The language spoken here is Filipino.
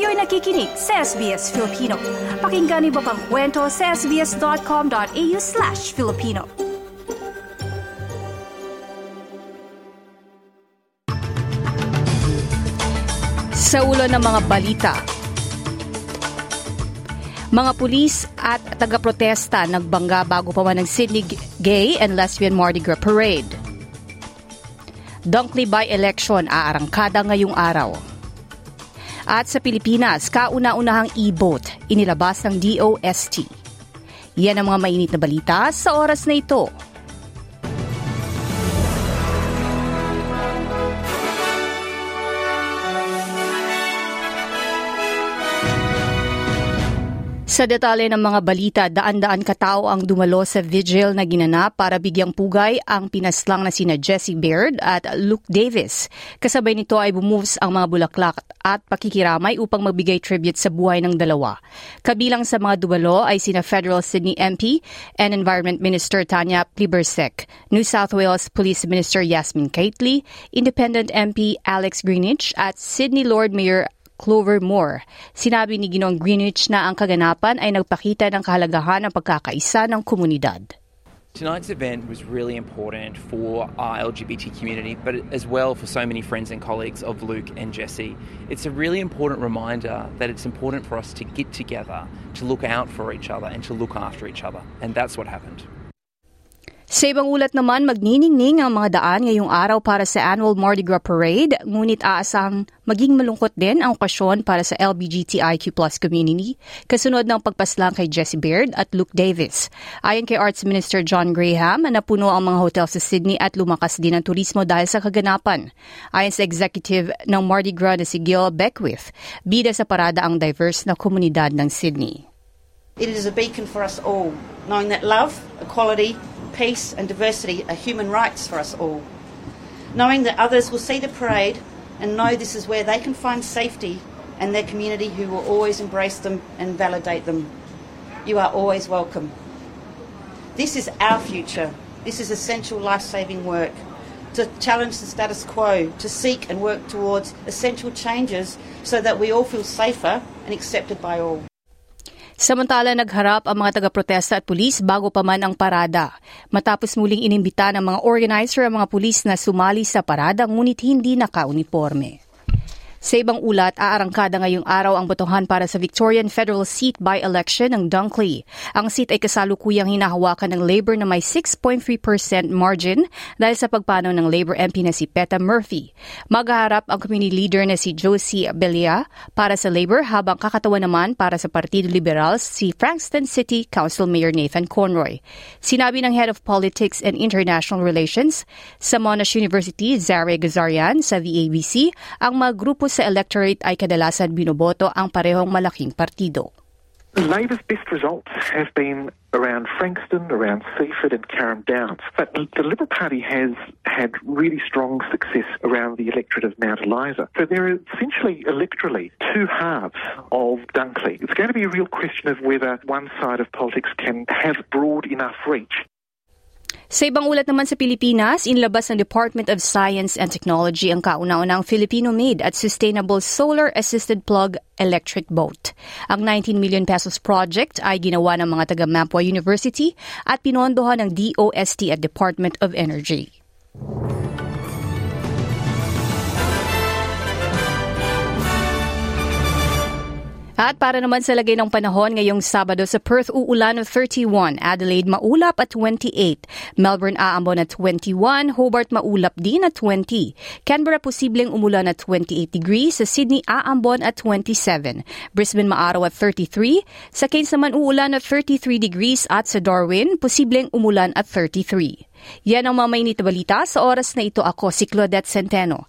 Kayo'y nakikinig sa SBS Filipino. Pakinggan niyo pa ang kwento sa sbs.com.au slash Filipino. Sa ulo ng mga balita, mga pulis at taga-protesta nagbangga bago pa man ng Sydney Gay and Lesbian Mardi Gras Parade. Dunkley by-election aarangkada ngayong araw. At sa Pilipinas, kauna-unahang e-vote inilabas ng DOST. Yan ang mga mainit na balita sa oras na ito. Sa detalye ng mga balita, daan-daan katao ang dumalo sa vigil na ginanap para bigyang pugay ang pinaslang na sina Jesse Baird at Luke Davis. Kasabay nito ay bumuves ang mga bulaklak at pakikiramay upang magbigay tribute sa buhay ng dalawa. Kabilang sa mga dumalo ay sina Federal Sydney MP and Environment Minister Tanya Plibersek, New South Wales Police Minister Yasmin Kately, Independent MP Alex Greenwich at Sydney Lord Mayor Clover Moore. Sinabi ni Ginong Greenwich na ang kaganapan ay nagpakita ng kahalagahan ng pagkakaisa ng komunidad. Tonight's event was really important for our LGBT community, but as well for so many friends and colleagues of Luke and Jesse. It's a really important reminder that it's important for us to get together, to look out for each other, and to look after each other. And that's what happened. Sa ibang ulat naman, magniningning ang mga daan ngayong araw para sa annual Mardi Gras Parade, ngunit aasang maging malungkot din ang okasyon para sa LGBTIQ plus community, kasunod ng pagpaslang kay Jesse Baird at Luke Davis. Ayon kay Arts Minister John Graham, napuno ang mga hotel sa Sydney at lumakas din ang turismo dahil sa kaganapan. Ayon sa executive ng Mardi Gras na si Gil Beckwith, bida sa parada ang diverse na komunidad ng Sydney. It is a beacon for us all, knowing that love, equality, peace and diversity are human rights for us all. Knowing that others will see the parade and know this is where they can find safety and their community who will always embrace them and validate them. You are always welcome. This is our future. This is essential life saving work. To challenge the status quo, to seek and work towards essential changes so that we all feel safer and accepted by all. Samantala nagharap ang mga taga-protesta at pulis bago pa man ang parada. Matapos muling inimbita ng mga organizer ang mga pulis na sumali sa parada ngunit hindi naka-uniforme. Sa ibang ulat, aarangkada ngayong araw ang botohan para sa Victorian Federal Seat by-election ng Dunkley. Ang seat ay kasalukuyang hinahawakan ng Labour na may 6.3% margin dahil sa pagpanaw ng Labour MP na si Peta Murphy. Maghaharap ang community leader na si Josie Belia para sa Labour habang kakatawa naman para sa Partido Liberal si Frankston City Council Mayor Nathan Conroy. Sinabi ng Head of Politics and International Relations sa Monash University, Zare Gazarian sa VABC, ang mga grupo sa electorate ay kadalasan binoboto ang parehong malaking partido. Labor's best results have been around Frankston, around Seaford and Carrum Downs. But the Liberal Party has had really strong success around the electorate of Mount Eliza. So there are essentially electorally two halves of Dunkley. It's going to be a real question of whether one side of politics can have broad enough reach Sa ibang ulat naman sa Pilipinas, inlabas ng Department of Science and Technology ang kauna-unang Filipino-made at sustainable solar-assisted plug electric boat. Ang 19 million pesos project ay ginawa ng mga taga Mapua University at pinondohan ng DOST at Department of Energy. At para naman sa lagay ng panahon ngayong Sabado sa Perth uulan ng 31, Adelaide maulap at 28, Melbourne aambon at 21, Hobart maulap din at 20, Canberra posibleng umulan at 28 degrees, sa Sydney aambon at 27, Brisbane maaraw at 33, sa Cairns naman uulan at 33 degrees at sa Darwin posibleng umulan at 33. Yan ang mamainit na balita sa oras na ito ako si Claudette Centeno.